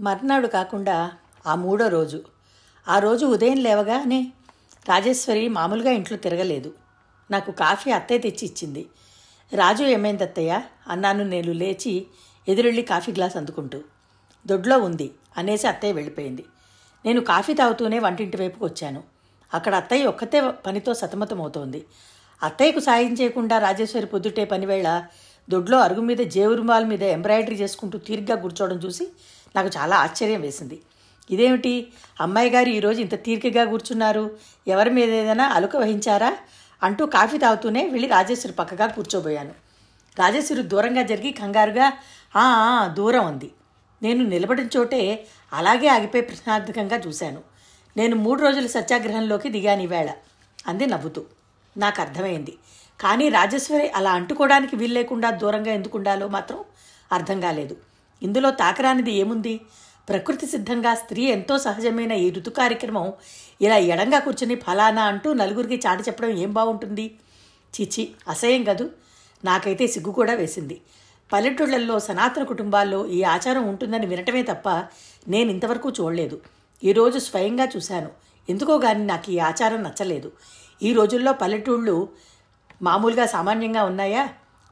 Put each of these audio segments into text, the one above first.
మర్నాడు కాకుండా ఆ మూడో రోజు. ఆ రోజు ఉదయం లేవగానే రాజేశ్వరి మామూలుగా ఇంట్లో తిరగలేదు. నాకు కాఫీ అత్తయ్య తెచ్చి ఇచ్చింది. రాజు ఏమైంది అత్తయ్య? అన్నాను నేను లేచి ఎదురెళ్ళి కాఫీ గ్లాస్ అందుకుంటూ. దొడ్లో ఉంది అనేసి అత్తయ్య వెళ్ళిపోయింది. నేను కాఫీ తాగుతూనే వంటింటి వైపుకు వచ్చాను. అక్కడ అత్తయ్య ఒక్కతే పనితో సతమతమవుతోంది. అత్తయ్యకు సాయం చేయకుండా రాజేశ్వరి పొద్దుటే పనివేళ దొడ్లో అరుగు మీద జేవురుమాల మీద ఎంబ్రాయిడరీ చేసుకుంటూ తీరిగ్గా కూర్చోవడం చూసి నాకు చాలా ఆశ్చర్యం వేసింది. ఇదేమిటి? అమ్మాయి గారు ఈరోజు ఇంత తీరికగా కూర్చున్నారు. ఎవరి మీద ఏదైనా అలుక వహించారా? అంటూ కాఫీ తాగుతూనే వెళ్ళి రాజేశ్వరి పక్కగా కూర్చోబోయాను. రాజేశ్వరి దూరంగా జరిగి కంగారుగా "ఆ, దూరం ఉంది నేను నిలబడిన చోటే అలాగే ఆగిపోయి ప్రశ్నార్థకంగా చూశాను. నేను మూడు రోజుల సత్యాగ్రహంలోకి దిగాను ఈవేళ అంది నవ్వుతూ. నాకు అర్థమైంది. కానీ రాజేశ్వరి అలా అంటుకోవడానికి వీల్లేకుండా దూరంగా ఎందుకుండాలో మాత్రం అర్థం కాలేదు. ఇందులో తాకరానిది ఏముంది? ప్రకృతి సిద్ధంగా స్త్రీ ఎంతో సహజమైన ఈ ఋతు కార్యక్రమం ఇలా ఎడంగా కూర్చుని ఫలానా అంటూ నలుగురికి చాటి చెప్పడం ఏం బాగుంటుంది చిచి అసహ్యం కదూ. నాకైతే సిగ్గు కూడా వేసింది. పల్లెటూళ్ళల్లో సనాతన కుటుంబాల్లో ఈ ఆచారం ఉంటుందని వినటమే తప్ప నేను ఇంతవరకు చూడలేదు. ఈరోజు స్వయంగా చూశాను. ఎందుకో గాని నాకు ఈ ఆచారం నచ్చలేదు. ఈ రోజుల్లో పల్లెటూళ్ళు మామూలుగా సామాన్యంగా ఉన్నాయా?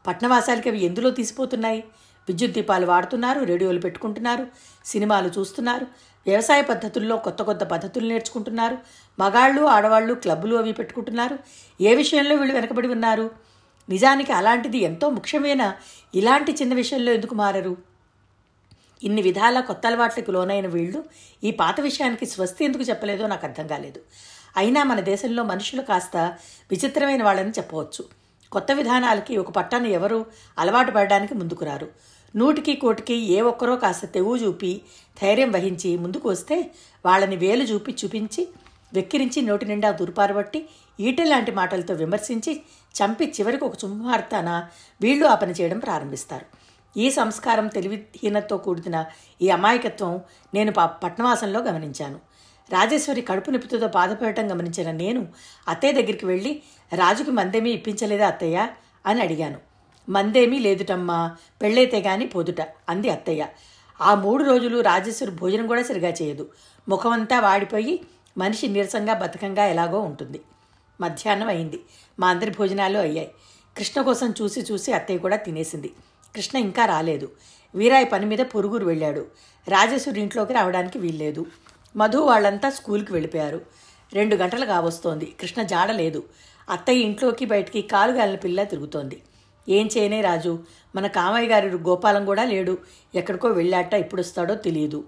పట్నవాసాలకి అవి ఎందులో తీసిపోతున్నాయి? విద్యుత్ దీపాలు వాడుతున్నారు రేడియోలు పెట్టుకుంటున్నారు సినిమాలు చూస్తున్నారు వ్యవసాయ పద్ధతుల్లో కొత్త కొత్త పద్ధతులు నేర్చుకుంటున్నారు మగాళ్ళు ఆడవాళ్ళు క్లబ్బులు అవి పెట్టుకుంటున్నారు. ఏ విషయంలో వీళ్ళు వెనకబడి ఉన్నారు? నిజానికి అలాంటిది ఎంతో ముఖ్యమైన ఇలాంటి చిన్న విషయంలో ఎందుకు మారరు? ఇన్ని విధాల కొత్త అలవాట్లకు లోనైన వీళ్ళు ఈ పాత విషయానికి స్వస్తి ఎందుకు చెప్పలేదో నాకు అర్థం కాలేదు. అయినా మన దేశంలో మనుషులు కాస్త విచిత్రమైన వాళ్ళని చెప్పవచ్చు. కొత్త విధానాలకి ఒక పట్టాన్ని ఎవరు అలవాటు పడడానికి ముందుకు రారు. నూటికి కోటికి ఏ ఒక్కరో కాస్త తెవ్వు చూపి ధైర్యం వహించి ముందుకు వస్తే వాళ్ళని వేలు చూపి చూపించి వెక్కిరించి నోటి నిండా దుర్పారబట్టి ఈట లాంటి మాటలతో విమర్శించి చంపి చివరికి ఒక చుమ్మార్తాన వీళ్ళు ఆ పని చేయడం ప్రారంభిస్తారు. ఈ సంస్కారం తెలివిహీనతో కూడిన ఈ అమాయకత్వం నేను పట్నవాసంలో గమనించాను. రాజేశ్వరి కడుపు నొప్పితో బాధపడటం గమనించిన నేను అత్తయ్య దగ్గరికి వెళ్ళి రాజుకి మందేమీ ఇప్పించలేదా అత్తయ్య? అని అడిగాను. మందేమీ లేదుటమ్మా పెళ్ళైతే గాని పోదుట అంది అత్తయ్య. ఆ మూడు రోజులు రాజేశ్వరి భోజనం కూడా సరిగా చేయదు. ముఖమంతా వాడిపోయి మనిషి నీరసంగా బతకంగా ఎలాగో ఉంటుంది. మధ్యాహ్నం అయింది. మా అందరి భోజనాలు అయ్యాయి. కృష్ణ కోసం చూసి చూసి అత్తయ్య కూడా తినేసింది. కృష్ణ ఇంకా రాలేదు. వీరాయి పని మీద పొరుగురు వెళ్ళాడు. రాజేశ్వరి ఇంట్లోకి రావడానికి వీల్లేదు. మధు వాళ్ళంతా స్కూల్కి వెళ్ళిపోయారు. రెండు గంటలు కావస్తోంది. కృష్ణ జాడ లేదు అత్తయ్య ఇంట్లోకి బయటికి కాలుగాలిన పిల్ల తిరుగుతోంది. ఏం చేయనే రాజు? మన కామయ్య గారి గోపాలం కూడా లేడు. ఎక్కడికో వెళ్ళాట ఎప్పుడొస్తాడో తెలియదు.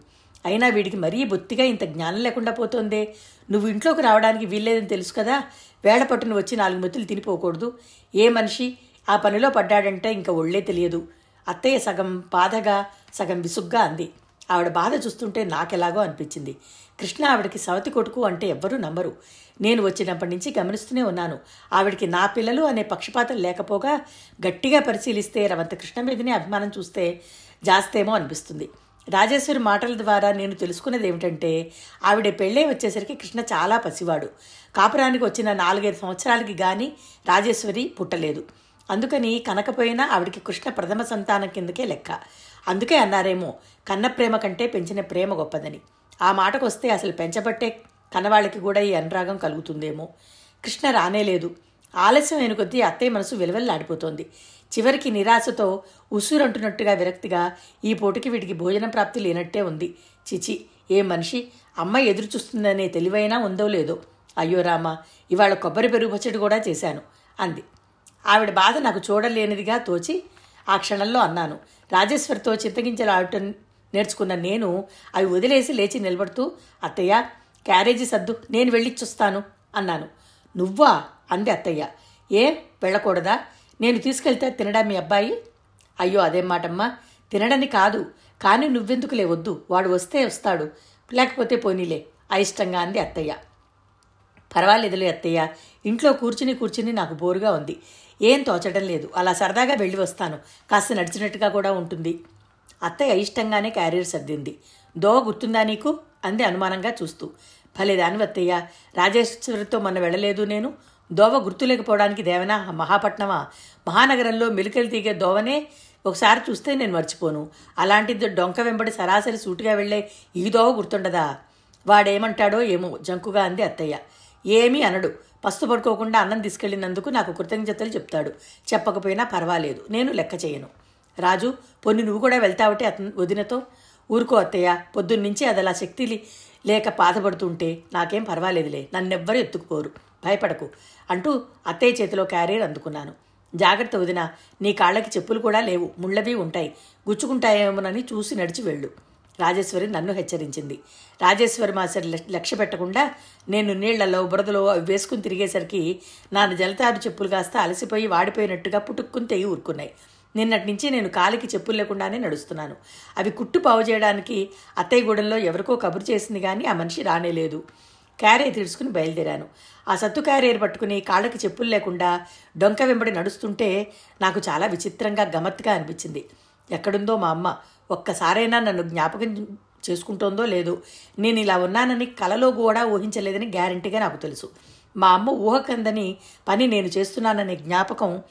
అయినా వీడికి మరీ బొత్తిగా ఇంత జ్ఞానం లేకుండా పోతోందే. నువ్వు ఇంట్లోకి రావడానికి వీల్లేదని తెలుసు కదా? వేళ పట్టును వచ్చి నాలుగు మెతులు తినిపోకూడదు. ఏ మనిషి ఆ పనిలో పడ్డాడంటే ఇంకా ఒళ్ళే తెలియదు. అత్తయ్య సగం బాధగా సగం విసుగ్గా అంది. ఆవిడ బాధ చూస్తుంటే నాకెలాగో అనిపించింది. కృష్ణ ఆవిడకి సవతి కొడుకు అంటే ఎవ్వరూ నమ్మరు. నేను వచ్చినప్పటి నుంచి గమనిస్తూనే ఉన్నాను. ఆవిడకి నా పిల్లలు అనే పక్షపాతం లేకపోగా గట్టిగా పరిశీలిస్తే రవంత కృష్ణ మీదనే అభిమానం చూస్తే జాస్తేమో అనిపిస్తుంది. రాజేశ్వరి మాటల ద్వారా నేను తెలుసుకున్నది ఏమిటంటే ఆవిడ పెళ్ళే వచ్చేసరికి కృష్ణ చాలా పసివాడు. కాపురానికి వచ్చిన నాలుగైదు సంవత్సరాలకి గాని రాజేశ్వరి పుట్టలేదు. అందుకని కనకపోయినా ఆవిడికి కృష్ణ ప్రథమ సంతానం కిందకే లెక్క. అందుకే అన్నారేమో కన్న ప్రేమ కంటే పెంచిన ప్రేమ గొప్పదని. ఆ మాటకు వస్తే అసలు పెంచబట్టే కన్నవాళ్ళకి కూడా ఈ అనురాగం కలుగుతుందేమో. కృష్ణ రానేలేదు ఆలస్యం అయిన కొద్దీ అత్తయ్య మనసు విలవెల్లాడిపోతోంది. చివరికి నిరాశతో ఉసురంటున్నట్టుగా విరక్తిగా ఈ పూటకి వీటికి భోజనం ప్రాప్తి లేనట్టే ఉంది. చిచి ఏ మనిషి అమ్మ ఎదురు చూస్తుందనే తెలివైనా ఉందో లేదో. అయ్యో రామ ఇవాళ కొబ్బరి పెరుగు పచ్చడి కూడా చేశాను అంది. ఆవిడ బాధ నాకు చూడలేనిదిగా తోచి ఆ క్షణంలో అన్నాను. రాజేశ్వరితో చింతగించలు ఆడటం నేర్చుకున్న నేను అవి వదిలేసి లేచి నిలబడుతూ అత్తయ్య క్యారేజీ సర్దు నేను వెళ్ళిచ్చొస్తాను అన్నాను. నువ్వా? అంది అత్తయ్య. ఏ వెళ్ళకూడదా? నేను తీసుకెళ్తే తినడా మీ అబ్బాయి? అయ్యో అదేం మాటమ్మా. తినడని కాదు. కానీ నువ్వెందుకులే వద్దు. వాడు వస్తే వస్తాడు. లేకపోతే పోనీలే. అయిష్టంగా అంది అత్తయ్య. పర్వాలేదులే అత్తయ్య. ఇంట్లో కూర్చుని కూర్చుని నాకు బోరుగా ఉంది. ఏం తోచడం లేదు. అలా సరదాగా వెళ్ళి వస్తాను. కాస్త నడిచినట్టుగా కూడా ఉంటుంది. అత్తయ్య ఇష్టంగానే క్యారియర్ సర్దింది. దోవ గుర్తుందా నీకు? అంది అనుమానంగా చూస్తూ. భలే దాని అత్తయ్య. రాజేశ్వరితో మొన్న వెళ్ళలేదు నేను. దోవ గుర్తులేకపోవడానికి దేవనా? మహాపట్నమా? మహానగరంలో మెలికలు తీగే దోవనే? ఒకసారి చూస్తే నేను మర్చిపోను. అలాంటిది డొంక వెంబడి సరాసరి సూటిగా వెళ్ళే దోవ గుర్తుండదా? వాడేమంటాడో ఏమో జంకుగా అంది అత్తయ్య. ఏమీ అనడు. పస్తు పడుకోకుండా అన్నం తీసుకెళ్ళినందుకు నాకు కృతజ్ఞతలు చెప్తాడు. చెప్పకపోయినా పర్వాలేదు. నేను లెక్క చేయను. రాజు పొన్ని నువ్వు కూడా వెళ్తావటే అతను వదినతో? ఊరుకో అత్తయ్య. పొద్దున్నుంచి అది అలా శక్తి లేక బాధపడుతుంటే నాకేం పర్వాలేదులే. నన్నెవ్వరూ ఎత్తుకుపోరు. భయపడకు అంటూ అత్తయ్య చేతిలో క్యారియర్ అందుకున్నాను. జాగ్రత్త వదిన నీ కాళ్ళకి చెప్పులు కూడా లేవు. ముళ్ళవి ఉంటాయి. గుచ్చుకుంటాయేమోనని చూసి నడిచి వెళ్ళు. రాజేశ్వరి నన్ను హెచ్చరించింది. రాజేశ్వరి మాస్టర్ లక్ష- లక్ష్య పెట్టకుండా నేను నీళ్ళలో బురదలో అవి వేసుకుని తిరిగేసరికి నా జలతారు చెప్పులు కాస్త అలసిపోయి వాడిపోయినట్టుగా పుట్టుక్కుని తెగి ఊరుకున్నాయి. నిన్నటి నుంచి నేను కాలికి చెప్పులు లేకుండానే నడుస్తున్నాను. అవి కుట్టు పావు చేయడానికి అత్తయ్యగూడెంలో ఎవరికో కబురు చేసింది కానీ ఆ మనిషి రానేలేదు క్యారియర్ తీసుకుని బయలుదేరాను. ఆ సత్తు క్యారియర్ పట్టుకుని కాళ్ళకి చెప్పులు లేకుండా డొంక వెంబడి నడుస్తుంటే నాకు చాలా విచిత్రంగా గమత్తుగా అనిపించింది. ఎక్కడుందో మా అమ్మ. ఒక్కసారైనా నన్ను జ్ఞాపకం చేసుకుంటోందో లేదో నేను ఇలా ఉన్నానని కలలో కూడా ఊహించలేదని గ్యారంటీగా నాకు తెలుసు. మా అమ్మ ఊహకందని పని నేను చేస్తున్నాననే జ్ఞాపకం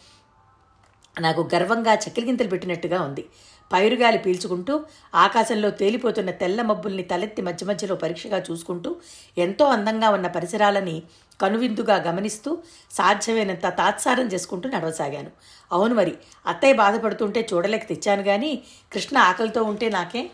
నాకు గర్వంగా చక్కెరగింతలు పెట్టినట్టుగా ఉంది. పైరుగాలి పీల్చుకుంటూ ఆకాశంలో తేలిపోతున్న తెల్ల మబ్బుల్ని తలెత్తి మధ్య మధ్యలో పరీక్షగా చూసుకుంటూ ఎంతో అందంగా ఉన్న పరిసరాలని కనువిందుగా గమనిస్తూ సాధ్యమైనంత తాత్సారం చేసుకుంటూ నడవసాగాను. అవును మరి అత్తయ్య బాధపడుతుంటే చూడలేక తెచ్చాను కానీ కృష్ణ ఆకలితో ఉంటే నాకే?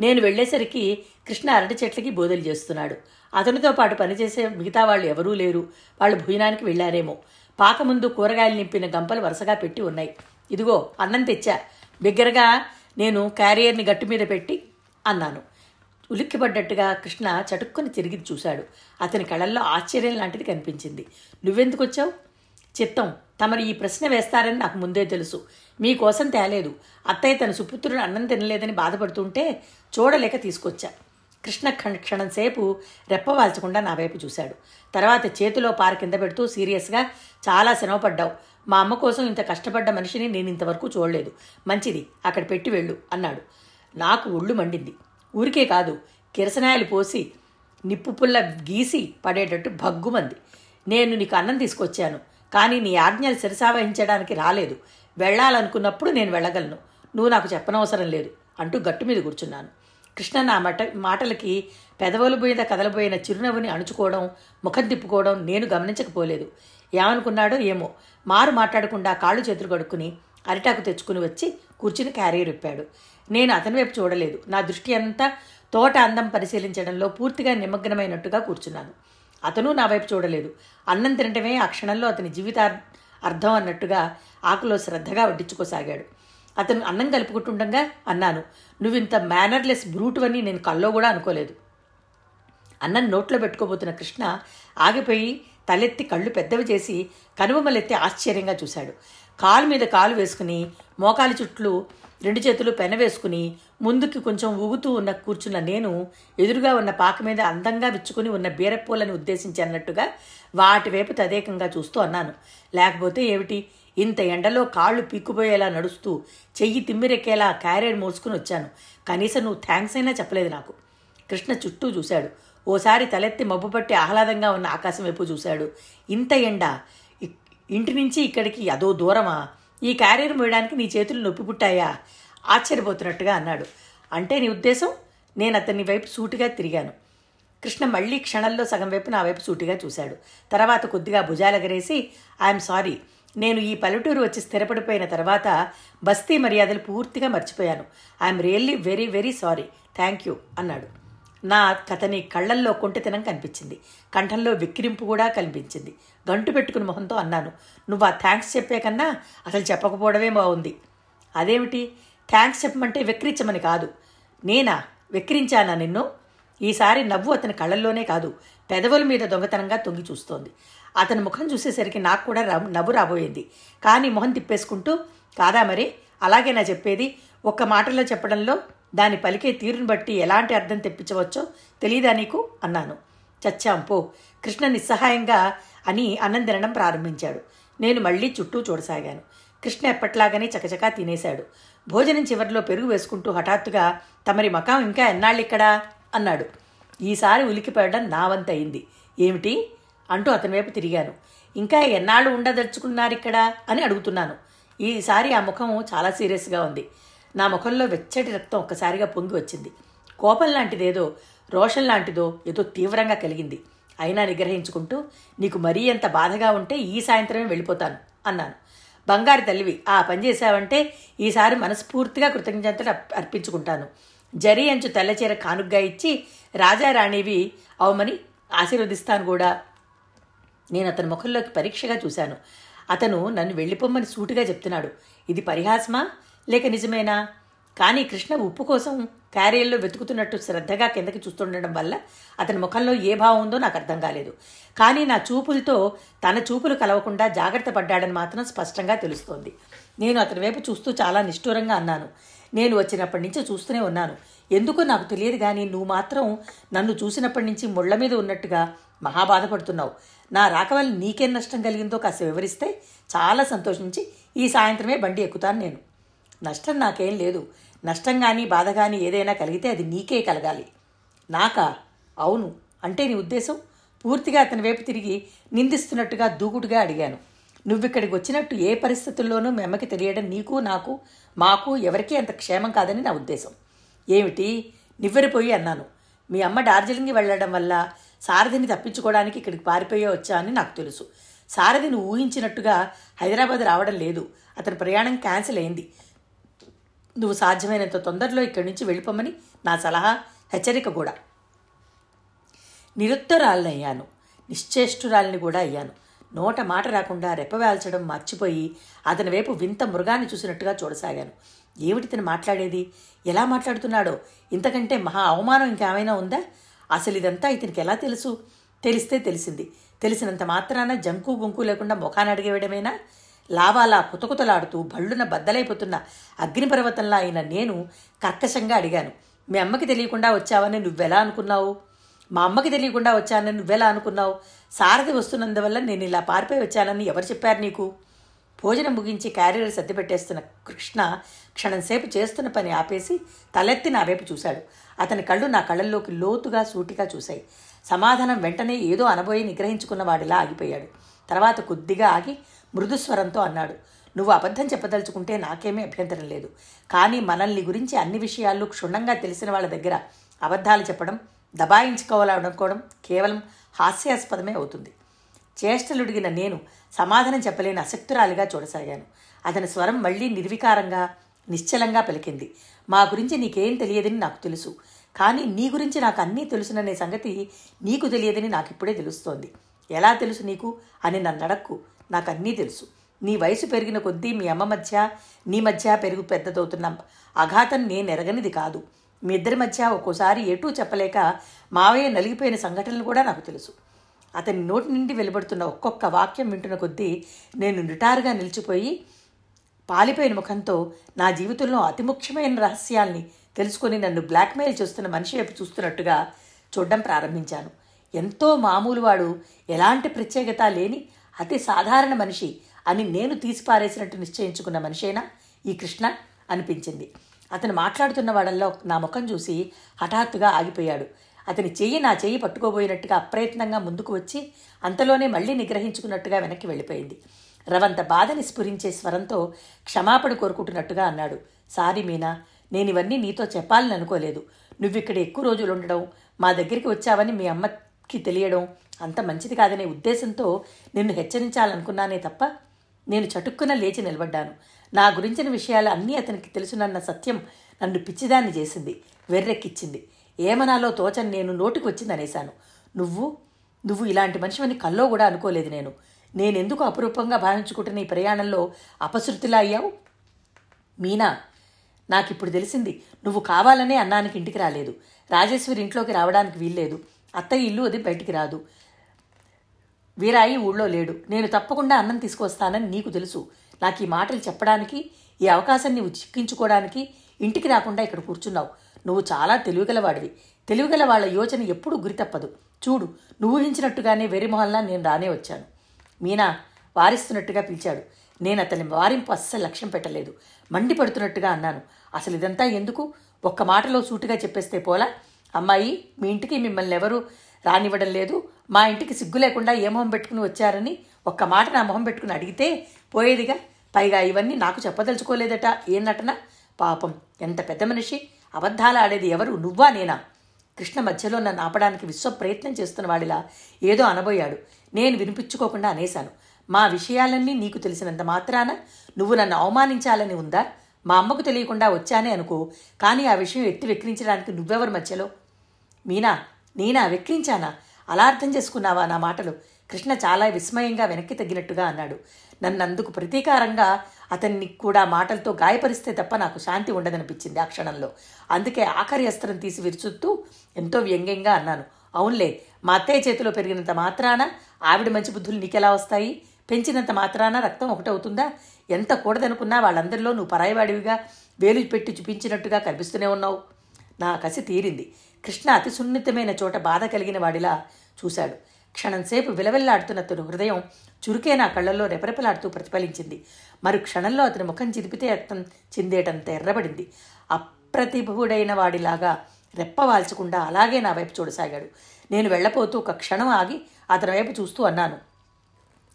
నేను వెళ్ళేసరికి కృష్ణ అరటి చెట్లకి బోధలు చేస్తున్నాడు. అతనితో పాటు పనిచేసే మిగతా వాళ్ళు ఎవరూ లేరు. వాళ్ళు భుజనానికి వెళ్ళారేమో. పాక ముందు కూరగాయలు నింపిన గంపలు వరుసగా పెట్టి ఉన్నాయి. ఇదిగో అన్నం తెచ్చా. బిగ్గరగా నేను క్యారియర్ని గట్టు మీద పెట్టి అన్నాను. ఉలిక్కిపడ్డట్టుగా కృష్ణ చటుక్కుని తిరిగి చూశాడు. అతని కళ్ళల్లో ఆశ్చర్యం లాంటిది కనిపించింది. నువ్వెందుకు వచ్చావు చిత్తం. తమరు ఈ ప్రశ్న వేస్తారని నాకు ముందే తెలుసు. మీకోసం తేలేదు. అత్తయ్య తన సుపుత్రుడు అన్నం తినలేదని బాధపడుతుంటే చూడలేక తీసుకొచ్చా. కృష్ణ క్షణం సేపు రెప్పవాల్చకుండా నా వైపు చూశాడు. తర్వాత చేతిలో పార కింద పెడుతూ సీరియస్గా చాలా శ్రమపడ్డావు మా అమ్మ కోసం ఇంత కష్టపడ్డ మనిషిని నేను ఇంతవరకు చూడలేదు. మంచిది అక్కడ పెట్టి వెళ్ళు అన్నాడు. నాకు ఒళ్ళు మండింది. ఊరికే కాదు కిరసనాయలు పోసి నిప్పు పుల్ల గీసి పడేటట్టు భగ్గుమంది. నేను నీకు అన్నం తీసుకొచ్చాను కానీ నీ ఆజ్ఞలు శిరసావహించడానికి రాలేదు. వెళ్ళాలనుకున్నప్పుడు నేను వెళ్ళగలను. నువ్వు నాకు చెప్పనవసరం లేదు అంటూ గట్టు మీద కూర్చున్నాను. కృష్ణ నా మట మాటలకి పెదవులు మీద కదలబోయిన చిరునవ్వుని అణుచుకోవడం ముఖం తిప్పుకోవడం నేను గమనించకపోలేదు. ఏమనుకున్నాడో ఏమో. మారు మాట్లాడకుండా కాళ్ళు చేతులు కడుక్కుని అరిటాకు తెచ్చుకుని వచ్చి కూర్చుని క్యారియర్ ఇప్పాడు నేను అతని వైపు చూడలేదు. నా దృష్టి అంతా తోట అందం పరిశీలించడంలో పూర్తిగా నిమగ్నమైనట్టుగా కూర్చున్నాను. అతను నా వైపు చూడలేదు. అన్నం తినటమే ఆ క్షణంలో అతని జీవిత అర్థం అన్నట్టుగా ఆకులో శ్రద్ధగా వడ్డించుకోసాగాడు. అతను అన్నం కలుపుకుంటుండగా అన్నాను నువ్వింత మేనర్లెస్ బ్రూటువని నేను కల్లో కూడా అనుకోలేదు. అన్నం నోట్లో పెట్టుకోబోతున్న కృష్ణ ఆగిపోయి తలెత్తి కళ్ళు పెద్దవి చేసి కనుబొమ్మలెత్తి ఆశ్చర్యంగా చూశాడు. కాలు మీద కాలు వేసుకుని మోకాలి చుట్లు రెండు చేతులు పెనవేసుకుని ముందుకి కొంచెం ఊగుతూ ఉన్న కూర్చున్న నేను ఎదురుగా ఉన్న పాక మీద అందంగా విచ్చుకుని ఉన్న బీరపూలని ఉద్దేశించి అన్నట్టుగా వాటి వైపు తదేకంగా చూస్తూ అన్నాను. లేకపోతే ఏమిటి? ఇంత ఎండలో కాళ్ళు పీక్కుపోయేలా నడుస్తూ చెయ్యి తిమ్మిరెక్కేలా క్యారేడ్ మోసుకుని వచ్చాను. కనీసం నువ్వు థ్యాంక్స్ అయినా చెప్పలేదు నాకు. కృష్ణ చుట్టూ చూశాడు. ఓసారి తలెత్తి మబ్బుపట్టి ఆహ్లాదంగా ఉన్న ఆకాశం వైపు చూశాడు. ఇంత ఎండ. ఇ- ఇంటి నుంచి ఇక్కడికి అదో దూరమా? ఈ క్యారియర్ మోయడానికి నీ చేతులు నొప్పి పుట్టాయా? ఆశ్చర్యపోతున్నట్టుగా అన్నాడు. అంటే నీ ఉద్దేశం? నేను అతని వైపు సూటిగా తిరిగాను. కృష్ణ మళ్ళీ క్షణంలో సగం వైపు నా వైపు సూటిగా చూశాడు. తర్వాత కొద్దిగా భుజాలెగరేసి ఐఎమ్ సారీ. నేను ఈ పల్లెటూరు వచ్చి స్థిరపడిపోయిన తర్వాత బస్తీ మర్యాదలు పూర్తిగా మర్చిపోయాను. I'm really very very sorry. Thank you అన్నాడు. నా కథని కళ్ళల్లో కొంటెతనం కనిపించింది. కంఠంలో విక్కిరింపు కూడా కనిపించింది. గంటు పెట్టుకుని మొహంతో అన్నాను నువ్వు ఆ థ్యాంక్స్ చెప్పే కన్నా అసలు చెప్పకపోవడమే బాగుంది. అదేమిటి? థ్యాంక్స్ చెప్పమంటే వెక్కిరించమని కాదు. నేనా? వెక్కిరించానా నిన్ను? ఈసారి నవ్వు అతని కళ్ళల్లోనే కాదు. పెదవుల మీద దొంగతనంగా తొంగి చూస్తోంది. అతని ముఖం చూసేసరికి నాకు కూడా రా- నవ్వు రాబోయింది. కానీ మొహం తిప్పేసుకుంటూ కాదా మరి? అలాగే నా చెప్పేది. ఒక్క మాటలో చెప్పడంలో దాని పలికే తీరును బట్టి ఎలాంటి అర్థం తెప్పించవచ్చో తెలియదా నీకు? అన్నాను. చచ్చాం పో. కృష్ణ నిస్సహాయంగా అని అన్నం తినడం ప్రారంభించాడు. నేను మళ్ళీ చుట్టూ చూడసాగాను. కృష్ణ ఎప్పట్లాగానే చకచకా తినేశాడు. భోజనం చివరిలో పెరుగు వేసుకుంటూ హఠాత్తుగా తమరి మకాం ఇంకా ఎన్నాళ్ళిక్కడా? అన్నాడు. ఈసారి ఉలికిపడడం నా వంత అయింది. ఏమిటి? అంటూ అతని వైపు తిరిగాను. ఇంకా ఎన్నాళ్ళు ఉండదలుచుకున్నారిక్కడ? అని అడుగుతున్నాను. ఈసారి ఆ ముఖం చాలా సీరియస్గా ఉంది. నా ముఖంలో వెచ్చటి రక్తం ఒక్కసారిగా పొంగి వచ్చింది. కోపం లాంటిదేదో రోషన్ లాంటిదో ఏదో తీవ్రంగా కలిగింది. అయినా నిగ్రహించుకుంటూ నీకు మరీ ఎంత బాధగా ఉంటే ఈ సాయంత్రమే వెళ్ళిపోతాను అన్నాను. బంగారు తల్లివి ఆ పని చేశావంటే ఈసారి మనస్ఫూర్తిగా కృతజ్ఞతలు అర్పించుకుంటాను. జరీ అంచు తెల్లచీర కానుగ్గా ఇచ్చి రాజారాణివి అవమని ఆశీర్వదిస్తాను కూడా. నేను అతని ముఖంలోకి పరీక్షగా చూశాను. అతను నన్ను వెళ్ళిపోమ్మని సూటిగా చెప్తున్నాడు. ఇది పరిహాసమా? లేక నిజమేనా? కానీ కృష్ణ ఉప్పు కోసం క్యారియర్లో వెతుకుతున్నట్టు శ్రద్ధగా కిందకి చూస్తుండడం వల్ల అతని ముఖంలో ఏ భావం ఉందో నాకు అర్థం కాలేదు. కానీ నా చూపులతో తన చూపులు కలవకుండా జాగ్రత్త పడ్డాడని మాత్రం స్పష్టంగా తెలుస్తోంది. నేను అతని వైపు చూస్తూ చాలా నిష్ఠూరంగా అన్నాను. నేను వచ్చినప్పటి నుంచి చూస్తూనే ఉన్నాను. ఎందుకో నాకు తెలియదు కానీ నువ్వు మాత్రం నన్ను చూసినప్పటి నుంచి ముళ్ళ మీద ఉన్నట్టుగా మహా బాధపడుతున్నావు నా రాక వల్ల నీకేం నష్టం కలిగిందో కాస్త వివరిస్తే చాలా సంతోషించి ఈ సాయంత్రమే బండి ఎక్కుతాను నేను. నష్టం నాకేం లేదు. నష్టం కానీ బాధ కానీ ఏదైనా కలిగితే అది నీకే కలగాలి. నాకా అవును అంటే నీ ఉద్దేశం? పూర్తిగా అతని వైపు తిరిగి నిందిస్తున్నట్టుగా దూకుడుగా అడిగాను. నువ్విక్కడికి వచ్చినట్టు ఏ పరిస్థితుల్లోనూ మెమ్మకి తెలియడం నీకు నాకు మాకు ఎవరికీ అంత క్షేమం కాదని నా ఉద్దేశం. ఏమిటి? నివ్వెరిపోయి అన్నాను. మీ అమ్మ డార్జిలింగ్కి వెళ్ళడం వల్ల సారథిని తప్పించుకోవడానికి ఇక్కడికి పారిపోయే వచ్చా అని నాకు తెలుసు. సారథిని ఊహించినట్టుగా హైదరాబాద్ రావడం లేదు. అతని ప్రయాణం క్యాన్సిల్ అయింది. నువ్వు సాధ్యమైనంత తొందరలో ఇక్కడి నుంచి వెళ్ళిపోమని నా సలహా హెచ్చరిక కూడా. నిరుత్తరాలని అయ్యాను నిశ్చేష్టురాలిని కూడా అయ్యాను. నోట మాట రాకుండా రెప్పవేల్చడం మర్చిపోయి అతని వైపు వింత మృగాన్ని చూసినట్టుగా చూడసాగాను. ఏమిటి తను మాట్లాడేది? ఎలా మాట్లాడుతున్నాడో? ఇంతకంటే మహా అవమానం ఇంకేమైనా ఉందా? అసలు ఇదంతా ఇతనికి ఎలా తెలుసు? తెలిస్తే తెలిసింది. తెలిసినంత మాత్రాన జంకు గుంకు లేకుండా ముఖాన్ని అడిగేయడమేనా లావాలా కుతకుతలాడుతూ భళ్ళున బద్దలైపోతున్న అగ్నిపర్వతంలా అయిన నేను కర్కశంగా అడిగాను మీ అమ్మకి తెలియకుండా వచ్చావని నువ్వెలా అనుకున్నావు? మా అమ్మకి తెలియకుండా వచ్చానని నువ్వెలా అనుకున్నావు? సారథి వస్తున్నందువల్ల నేను ఇలా పారిపోయి వచ్చానని ఎవరు చెప్పారు నీకు? భోజనం ముగించి క్యారియర్ సర్దిపెట్టేస్తున్న కృష్ణ కృష్ణ క్షణంసేపు చేస్తున్న పని ఆపేసి తలెత్తి నా వైపు చూశాడు. అతని కళ్ళు నా కళ్ళల్లోకి లోతుగా సూటిగా చూశాయి. సమాధానం వెంటనే ఏదో అనబోయి నిగ్రహించుకున్న వాడిలా ఆగిపోయాడు. తర్వాత కొద్దిగా ఆగి మృదుస్వరంతో అన్నాడు. నువ్వు అబద్ధం చెప్పదలుచుకుంటే నాకేమీ అభ్యంతరం లేదు. కానీ మనల్ని గురించి అన్ని విషయాలు క్షుణ్ణంగా తెలిసిన వాళ్ళ దగ్గర అబద్ధాలు చెప్పడం దబాయించుకోవాలనుకోవడం కేవలం హాస్యాస్పదమే అవుతుంది. చేష్టలుడిగిన నేను సమాధానం చెప్పలేని అసక్తురాలిగా చూడసాగాను. అతని స్వరం మళ్ళీ నిర్వికారంగా నిశ్చలంగా పలికింది. మా గురించి నీకేం తెలియదని నాకు తెలుసు. కానీ నీ గురించి నాకు అన్నీ తెలుసుననే సంగతి నీకు తెలియదని నాకు ఇప్పుడే తెలుస్తోంది. ఎలా తెలుసు నీకు? అని నన్ను అడక్కు నాకు అన్నీ తెలుసు. నీ వయసు పెరిగిన కొద్దీ మీ అమ్మ మధ్య నీ మధ్య పెరుగు పెద్దదవుతున్న. అఘాతం నేను ఎరగనిది కాదు. మీ ఇద్దరి మధ్య ఒక్కోసారి ఎటూ చెప్పలేక మావయ్య నలిగిపోయిన సంఘటనలు కూడా నాకు తెలుసు. అతని నోటి నుండి వెలువడుతున్న ఒక్కొక్క వాక్యం వింటున్న కొద్దీ నేను నిటారుగా నిలిచిపోయి పాలిపోయిన ముఖంతో నా జీవితంలో అతి ముఖ్యమైన రహస్యాల్ని తెలుసుకొని నన్ను బ్లాక్మెయిల్ చేస్తున్న మనిషి వైపు చూస్తున్నట్టుగా చూడడం ప్రారంభించాను. ఎంతో మామూలు వాడు ఎలాంటి ప్రత్యేకత లేని అతి సాధారణ మనిషి అని నేను తీసిపారేసినట్టు నిశ్చయించుకున్న మనిషేనా? ఈ కృష్ణ అనిపించింది. అతను మాట్లాడుతున్న వాడల్లో నా ముఖం చూసి హఠాత్తుగా ఆగిపోయాడు. అతని చెయ్యి నా చెయ్యి పట్టుకోబోయినట్టుగా అప్రయత్నంగా ముందుకు వచ్చి అంతలోనే మళ్ళీ నిగ్రహించుకున్నట్టుగా వెనక్కి వెళ్ళిపోయింది. రవంత బాధని స్ఫురించే స్వరంతో క్షమాపణ కోరుకుంటున్నట్టుగా అన్నాడు. సారీ మీనా నేను ఇవన్నీ నీతో చెప్పాలని అనుకోలేదు. నువ్విక్కడ ఎక్కువ రోజులు ఉండడం మా దగ్గరికి వచ్చావని మీ అమ్మకి తెలియడం అంత మంచిది కాదనే ఉద్దేశంతో నిన్ను హెచ్చరించాలనుకున్నానే తప్ప నేను చటుక్కున లేచి నిలబడ్డాను. నా గురించిన విషయాలు అన్నీ అతనికి తెలుసునన్న సత్యం నన్ను పిచ్చిదాన్ని చేసింది వెర్రెక్కిచ్చింది. ఏమనాలో తోచని నేను నోటికి వచ్చింది అనేశాను నువ్వు నువ్వు ఇలాంటి మనిషివని కల్లో కూడా అనుకోలేదు నేను. నేనెందుకు అపురూపంగా భావించుకుంటున్న ఈ ప్రయాణంలో అపశృతిలా అయ్యావు? మీనా నాకిప్పుడు తెలిసింది నువ్వు కావాలనే అన్నానికి ఇంటికి రాలేదు. రాజేశ్వరి ఇంట్లోకి రావడానికి వీల్లేదు. అత్తయ్య ఇల్లు అది బయటికి రాదు. వీరాయి ఊళ్ళో లేడు. నేను తప్పకుండా అన్నం తీసుకొస్తానని నీకు తెలుసు. నాకు ఈ మాటలు చెప్పడానికి ఈ అవకాశాన్ని నీవు చిక్కించుకోవడానికి ఇంటికి రాకుండా ఇక్కడ కూర్చున్నావు. నువ్వు చాలా తెలివిగలవాడివి. తెలివిగల వాళ్ళ యోచన ఎప్పుడూ గురి తప్పదు చూడు నువ్వు ఊహించినట్టుగానే వెరిమొహల్లా నేను రానే వచ్చాను. మీనా వారిస్తున్నట్టుగా పిలిచాడు. నేను అతని వారింపు అస్సలు లక్ష్యం పెట్టలేదు. మండిపడుతున్నట్టుగా అన్నాను. అసలు ఇదంతా ఎందుకు? ఒక్క మాటలో సూటిగా చెప్పేస్తే పోలా? అమ్మాయి మీ ఇంటికి మిమ్మల్ని ఎవరు రానివ్వడం లేదు. మా ఇంటికి సిగ్గు లేకుండా ఏ మొహం పెట్టుకుని వచ్చారని ఒక్క మాట నా మొహం పెట్టుకుని అడిగితే పోయేదిగా. పైగా ఇవన్నీ నాకు చెప్పదలుచుకోలేదట. ఏ నటన? పాపం ఎంత పెద్ద మనిషి. అబద్ధాలు ఆడేది ఎవరు? నువ్వా నేనా? కృష్ణ మధ్యలో నన్ను ఆపడానికి విశ్వ ప్రయత్నం చేస్తున్న వాడిలా ఏదో అనబోయాడు. నేను వినిపించుకోకుండా అనేశాను. మా విషయాలన్నీ నీకు తెలిసినంత మాత్రాన నువ్వు నన్ను అవమానించాలని ఉందా? మా అమ్మకు తెలియకుండా వచ్చానే అనుకో. కానీ ఆ విషయం ఎత్తి వెక్కిరించడానికి నువ్వెవరు మధ్యలో? మీనా నేనా వెక్కిరించానా? అలా అర్థం చేసుకున్నావా నా మాటలు? కృష్ణ చాలా విస్మయంగా వెనక్కి తగ్గినట్టుగా అన్నాడు. నన్నందుకు ప్రతీకారంగా అతన్ని కూడా మాటలతో గాయపరిస్తే తప్ప నాకు శాంతి ఉండదనిపించింది ఆ క్షణంలో. అందుకే ఆఖరి అస్త్రం తీసి విరుచుతూ ఎంతో వ్యంగ్యంగా అన్నాను. అవునులే మా అత్తయ్య చేతిలో పెరిగినంత మాత్రాన ఆవిడ మంచి బుద్ధులు నీకెలా వస్తాయి? పెంచినంత మాత్రాన రక్తం ఒకటవుతుందా ఎంత కూడదనుకున్నా వాళ్ళందరిలో నువ్వు పరాయివాడివిగా వేలు పెట్టి చూపించినట్టుగా కనిపిస్తూనే ఉన్నావు. నా కసి తీరింది. కృష్ణ అతి సున్నితమైన చోట బాధ కలిగిన వాడిలా చూశాడు. క్షణంసేపు విలవిల్లాడుతున్న అతను హృదయం చురుకే నా కళ్ళల్లో రెపరెపలాడుతూ ప్రతిఫలించింది. మరు క్షణంలో అతని ముఖం చిదిపితే రక్తం చిందేటంత ఎర్రబడింది. అప్రతిభుడైన వాడిలాగా రెప్పవాల్చకుండా అలాగే నా వైపు చూడసాగాడు. నేను వెళ్ళపోతూ ఒక క్షణం ఆగి అతని వైపు చూస్తూ అన్నాను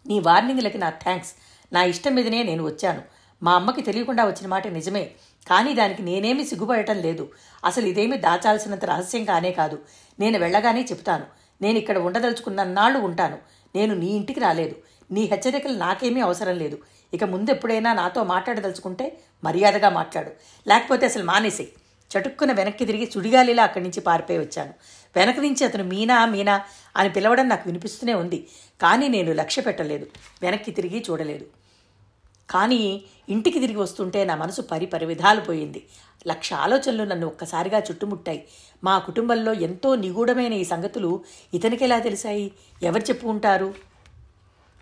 నీ వార్నింగ్లకి నా థ్యాంక్స్. నా ఇష్టం మీదనే నేను వచ్చాను. మా అమ్మకి తెలియకుండా వచ్చిన మాట నిజమే. కానీ దానికి నేనేమి సిగ్గుపడటం లేదు. అసలు ఇదేమి దాచాల్సినంత రహస్యం కానే కాదు. నేను వెళ్ళగానే చెప్తాను నేను ఇక్కడ ఉండదలుచుకున్న నాళ్ళు ఉంటాను. నేను నీ ఇంటికి రాలేదు. నీ హెచ్చరికలు నాకేమీ అవసరం లేదు. ఇక ముందు ఎప్పుడైనా నాతో మాట్లాడదలుచుకుంటే మర్యాదగా మాట్లాడు. లేకపోతే అసలు మానేసేయి. చటుక్కున వెనక్కి తిరిగి సుడిగాలిలా అక్కడి నుంచి పారిపోయి వచ్చాను. వెనక నుంచి అతను మీనా మీనా అని పిలవడం నాకు వినిపిస్తూనే ఉంది. కానీ నేను లక్ష్య పెట్టలేదు. వెనక్కి తిరిగి చూడలేదు. కానీ ఇంటికి తిరిగి వస్తుంటే నా మనసు పరి పరి విధాలు పోయింది. లక్ష ఆలోచనలు నన్ను ఒక్కసారిగా చుట్టుముట్టాయి. మా కుటుంబంలో ఎంతో నిగూఢమైన ఈ సంగతులు ఇతనికి ఎలా తెలిసాయి? ఎవరు చెప్పు ఉంటారు?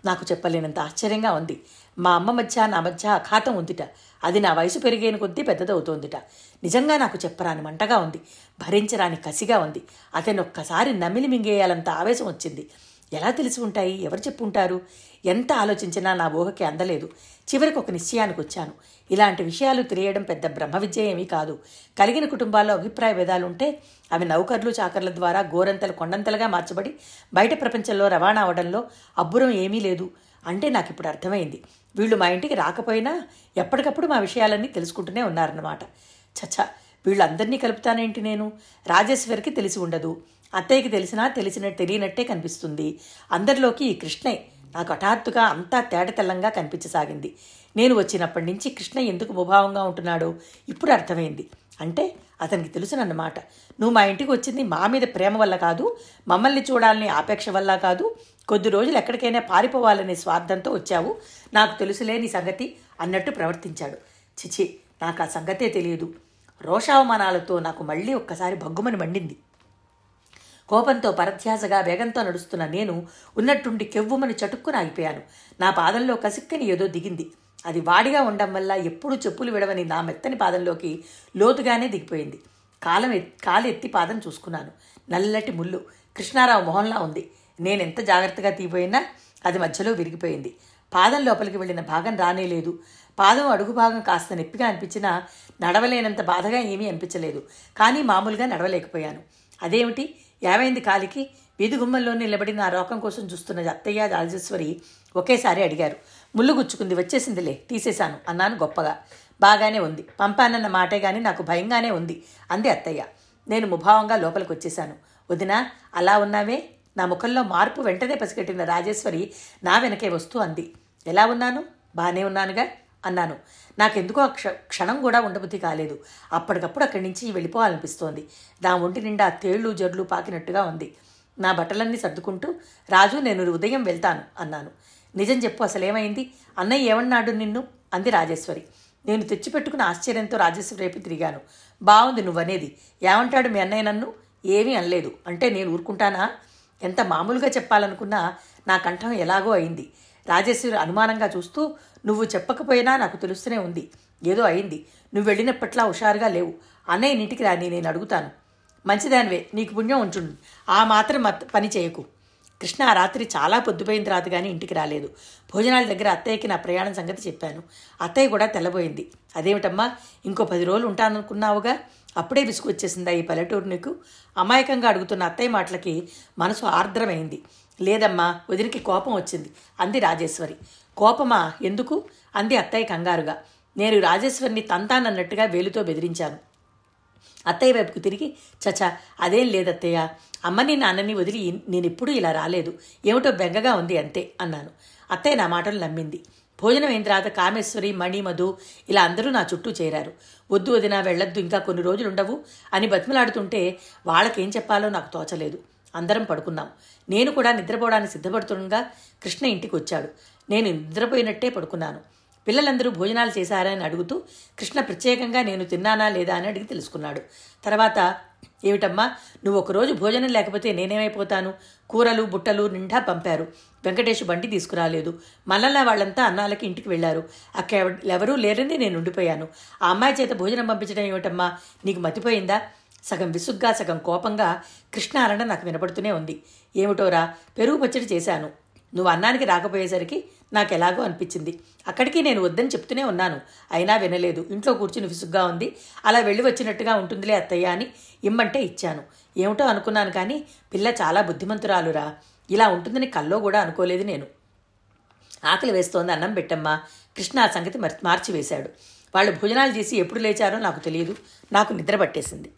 నాకు చెప్పలేనంత ఆశ్చర్యంగా ఉంది. మా అమ్మ మధ్య నా మధ్య అఖాతం ఉందిట. అది నా వయసు పెరిగిన కొద్దీ పెద్దదవుతోందిట. నిజంగా నాకు చెప్పరాని మంటగా ఉంది. భరించరాని కసిగా ఉంది. అతను ఒక్కసారి నమిలి మింగేయాలంత ఆవేశం వచ్చింది. ఎలా తెలిసి ఉంటాయి? ఎవరు చెప్పుంటారు ఎంత ఆలోచించినా నా ఊహకి అందలేదు. చివరికి ఒక నిశ్చయానికి వచ్చాను. ఇలాంటి విషయాలు తెలియడం పెద్ద బ్రహ్మ విద్య ఏమీ కాదు. కలిగిన కుటుంబాల్లో అభిప్రాయ భేదాలుంటే అవి నౌకర్లు చాకర్ల ద్వారా గోరంతలు కొండంతలుగా మార్చబడి బయట ప్రపంచంలో రవాణా అవడంలో అబ్బురం ఏమీ లేదు అంటే నాకు ఇప్పుడు అర్థమైంది. వీళ్ళు మా ఇంటికి రాకపోయినా ఎప్పటికప్పుడు మా విషయాలన్నీ తెలుసుకుంటూనే ఉన్నారన్నమాట. చచ్చా వీళ్ళందరినీ కలుపుతానేంటి నేను? రాజేశ్వరికి తెలిసి ఉండదు. అత్తయ్యకి తెలిసినా తెలిసిన తెలియనట్టే కనిపిస్తుంది. అందరిలోకి ఈ కృష్ణే. నాకు హఠాత్తుగా అంతా తేడతెల్లంగా కనిపించసాగింది. నేను వచ్చినప్పటి నుంచి కృష్ణ ఎందుకు ముభావంగా ఉంటున్నాడో? ఇప్పుడు అర్థమైంది. అంటే అతనికి తెలుసునన్నమాట. నువ్వు మా ఇంటికి వచ్చింది మా మీద ప్రేమ వల్ల కాదు మమ్మల్ని చూడాలని ఆపేక్ష వల్ల కాదు. కొద్ది రోజులు ఎక్కడికైనా పారిపోవాలనే స్వార్థంతో వచ్చావు. నాకు తెలుసులేని సంగతి అన్నట్టు ప్రవర్తించాడు. చిచి నాకు ఆ సంగతే తెలియదు. రోషావమానాలతో నాకు మళ్ళీ ఒక్కసారి భగ్గుమని మండింది. కోపంతో పరధ్యాసగా వేగంతో నడుస్తున్న నేను ఉన్నట్టుండి కెవ్వుమని చటుక్కున ఆగిపోయాను. నా పాదంలో కసిక్కని ఏదో దిగింది. అది వాడిగా ఉండడం వల్ల ఎప్పుడూ చెప్పులు విడవని నా మెత్తని పాదంలోకి లోతుగానే దిగిపోయింది. కాలం కాలెత్తి పాదం చూసుకున్నాను. నల్లటి ముళ్ళు కృష్ణారావు మొహంలా ఉంది. నేనెంత జాగ్రత్తగా తీపోయినా అది మధ్యలో విరిగిపోయింది. పాదం లోపలికి వెళ్ళిన భాగం రానేలేదు పాదం అడుగు భాగం కాస్త నొప్పిగా అనిపించినా నడవలేనంత బాధగా ఏమీ అనిపించలేదు. కానీ మామూలుగా నడవలేకపోయాను. అదేమిటి? యాభైంది కాలికి? వీధి గుమ్మంలో నిలబడి నా రోకం కోసం చూస్తున్న అత్తయ్య రాజేశ్వరి ఒకేసారి అడిగారు. ముళ్ళు గుచ్చుకుంది వచ్చేసిందిలే తీసేశాను అన్నాను గొప్పగా. బాగానే ఉంది పంపానన్న మాటే గాని నాకు భయంగానే ఉంది అంది అత్తయ్య. నేను ముభావంగా లోపలికి వచ్చేశాను. వదినా అలా ఉన్నావే? నా ముఖంలో మార్పు వెంటనే పసిగట్టిన రాజేశ్వరి నా వెనకే వస్తూ అంది. ఎలా ఉన్నాను? బాగానే ఉన్నానుగా? అన్నాను. నాకెందుకో క్ష క్షణం కూడా ఉండబుద్ధి కాలేదు. అప్పటికప్పుడు అక్కడి నుంచి వెళ్ళిపోవాలనిపిస్తోంది. నా ఒంటి నిండా తేళ్ళు జడ్లు పాకినట్టుగా ఉంది. నా బట్టలన్నీ సర్దుకుంటూ రాజు నేను ఉదయం వెళ్తాను అన్నాను. నిజం చెప్పు అసలేమైంది? అన్నయ్య ఏమన్నాడు నిన్ను? అంది రాజేశ్వరి. నేను తెచ్చిపెట్టుకున్న ఆశ్చర్యంతో రాజేశ్వరి వైపు తిరిగాను. బాగుంది నువ్వనేది. ఏమంటాడు మీ అన్నయ్య నన్ను? ఏమీ అనలేదు. అంటే నేను ఊరుకుంటానా? ఎంత మామూలుగా చెప్పాలనుకున్నా నా కంఠం ఎలాగో అయింది. రాజేశ్వరి అనుమానంగా చూస్తూ నువ్వు చెప్పకపోయినా నాకు తెలుస్తూనే ఉంది. ఏదో అయింది. నువ్వు వెళ్ళినప్పట్లా హుషారుగా లేవు. అన్నయ్య నీటికి రాని నేను అడుగుతాను. మంచిదానివే. నీకు పుణ్యం ఉంచుండు ఆ మాత్రం పని చేయకు. కృష్ణ ఆ రాత్రి చాలా పొద్దుపోయింది రాదు కానీ ఇంటికి రాలేదు. భోజనాల దగ్గర అత్తయ్యకి నా ప్రయాణం సంగతి చెప్పాను. అత్తయ్య కూడా తెల్లబోయింది. అదేమిటమ్మా? ఇంకో పది రోజులు ఉంటాననుకున్నావుగా? అప్పుడే విసుకొచ్చేసిందా ఈ పల్లెటూరు నీకు? అమాయకంగా అడుగుతున్న అత్తయ్య మాటలకి మనసు ఆర్ద్రమైంది. లేదమ్మా వదినికి కోపం వచ్చింది అంది రాజేశ్వరి. కోపమా? ఎందుకు? అంది అత్తయ్య కంగారుగా. నేను రాజేశ్వరిని తంతానన్నట్టుగా వేలుతో బెదిరించాను. అత్తయ్య వైపుకు తిరిగి చచా అదేం లేదత్తయ్య. అమ్మని నాన్నని వదిలి నేనెప్పుడూ ఇలా రాలేదు. ఏమిటో బెంగగా ఉంది అంతే అన్నాను. అత్తయ్య నా మాటలు నమ్మింది. భోజనం అయిన తర్వాత కామేశ్వరి మణి మధు ఇలా అందరూ నా చుట్టూ చేరారు. వద్దు వదిన వెళ్ళొద్దు ఇంకా కొన్ని రోజులుండవు అని బతిమలాడుతుంటే వాళ్ళకేం చెప్పాలో నాకు తోచలేదు. అందరం పడుకున్నాం నేను కూడా నిద్రపోవడానికి సిద్ధపడుతుండగా కృష్ణ ఇంటికి వచ్చాడు. నేను నిద్రపోయినట్టే పడుకున్నాను. పిల్లలందరూ భోజనాలు చేశారని అడుగుతూ కృష్ణ ప్రత్యేకంగా నేను తిన్నానా లేదా అని అడిగి తెలుసుకున్నాడు. తర్వాత ఏమిటమ్మా నువ్వు ఒకరోజు భోజనం లేకపోతే నేనేమైపోతాను? కూరలు బుట్టలు నిండా పంపారు. వెంకటేష్ బండి తీసుకురాలేదు. మళ్ళలా వాళ్ళంతా అన్నాలకి ఇంటికి వెళ్ళారు అక్కడ ఎవరూ లేరని నేను ఉండిపోయాను. ఆ అమ్మాయి చేత భోజనం పంపించడం ఏమిటమ్మా? నీకు మతిపోయిందా? సగం విసుగ్గా సగం కోపంగా కృష్ణ అనడం నాకు వినపడుతూనే ఉంది. ఏమిటోరా? పెరుగు పచ్చడి చేశాను. నువ్వు అన్నానికి రాకపోయేసరికి నాకు ఎలాగో అనిపించింది. అక్కడికి నేను వద్దని చెప్తూనే ఉన్నాను. అయినా వినలేదు. ఇంట్లో కూర్చుని విసుగ్గా ఉంది. అలా వెళ్ళి వచ్చినట్టుగా ఉంటుందిలే అత్తయ్య అని ఇమ్మంటే ఇచ్చాను. ఏమిటో అనుకున్నాను కానీ పిల్ల చాలా బుద్ధిమంతురాలురా. ఇలా ఉంటుందని కల్లో కూడా అనుకోలేదు నేను. ఆకలి వేస్తోంది అన్నం పెట్టమ్మా. కృష్ణ ఆ సంగతి మార్చివేశాడు. వాళ్ళు భోజనాలు చేసి ఎప్పుడు లేచారో నాకు తెలియదు. నాకు నిద్ర పట్టేసింది.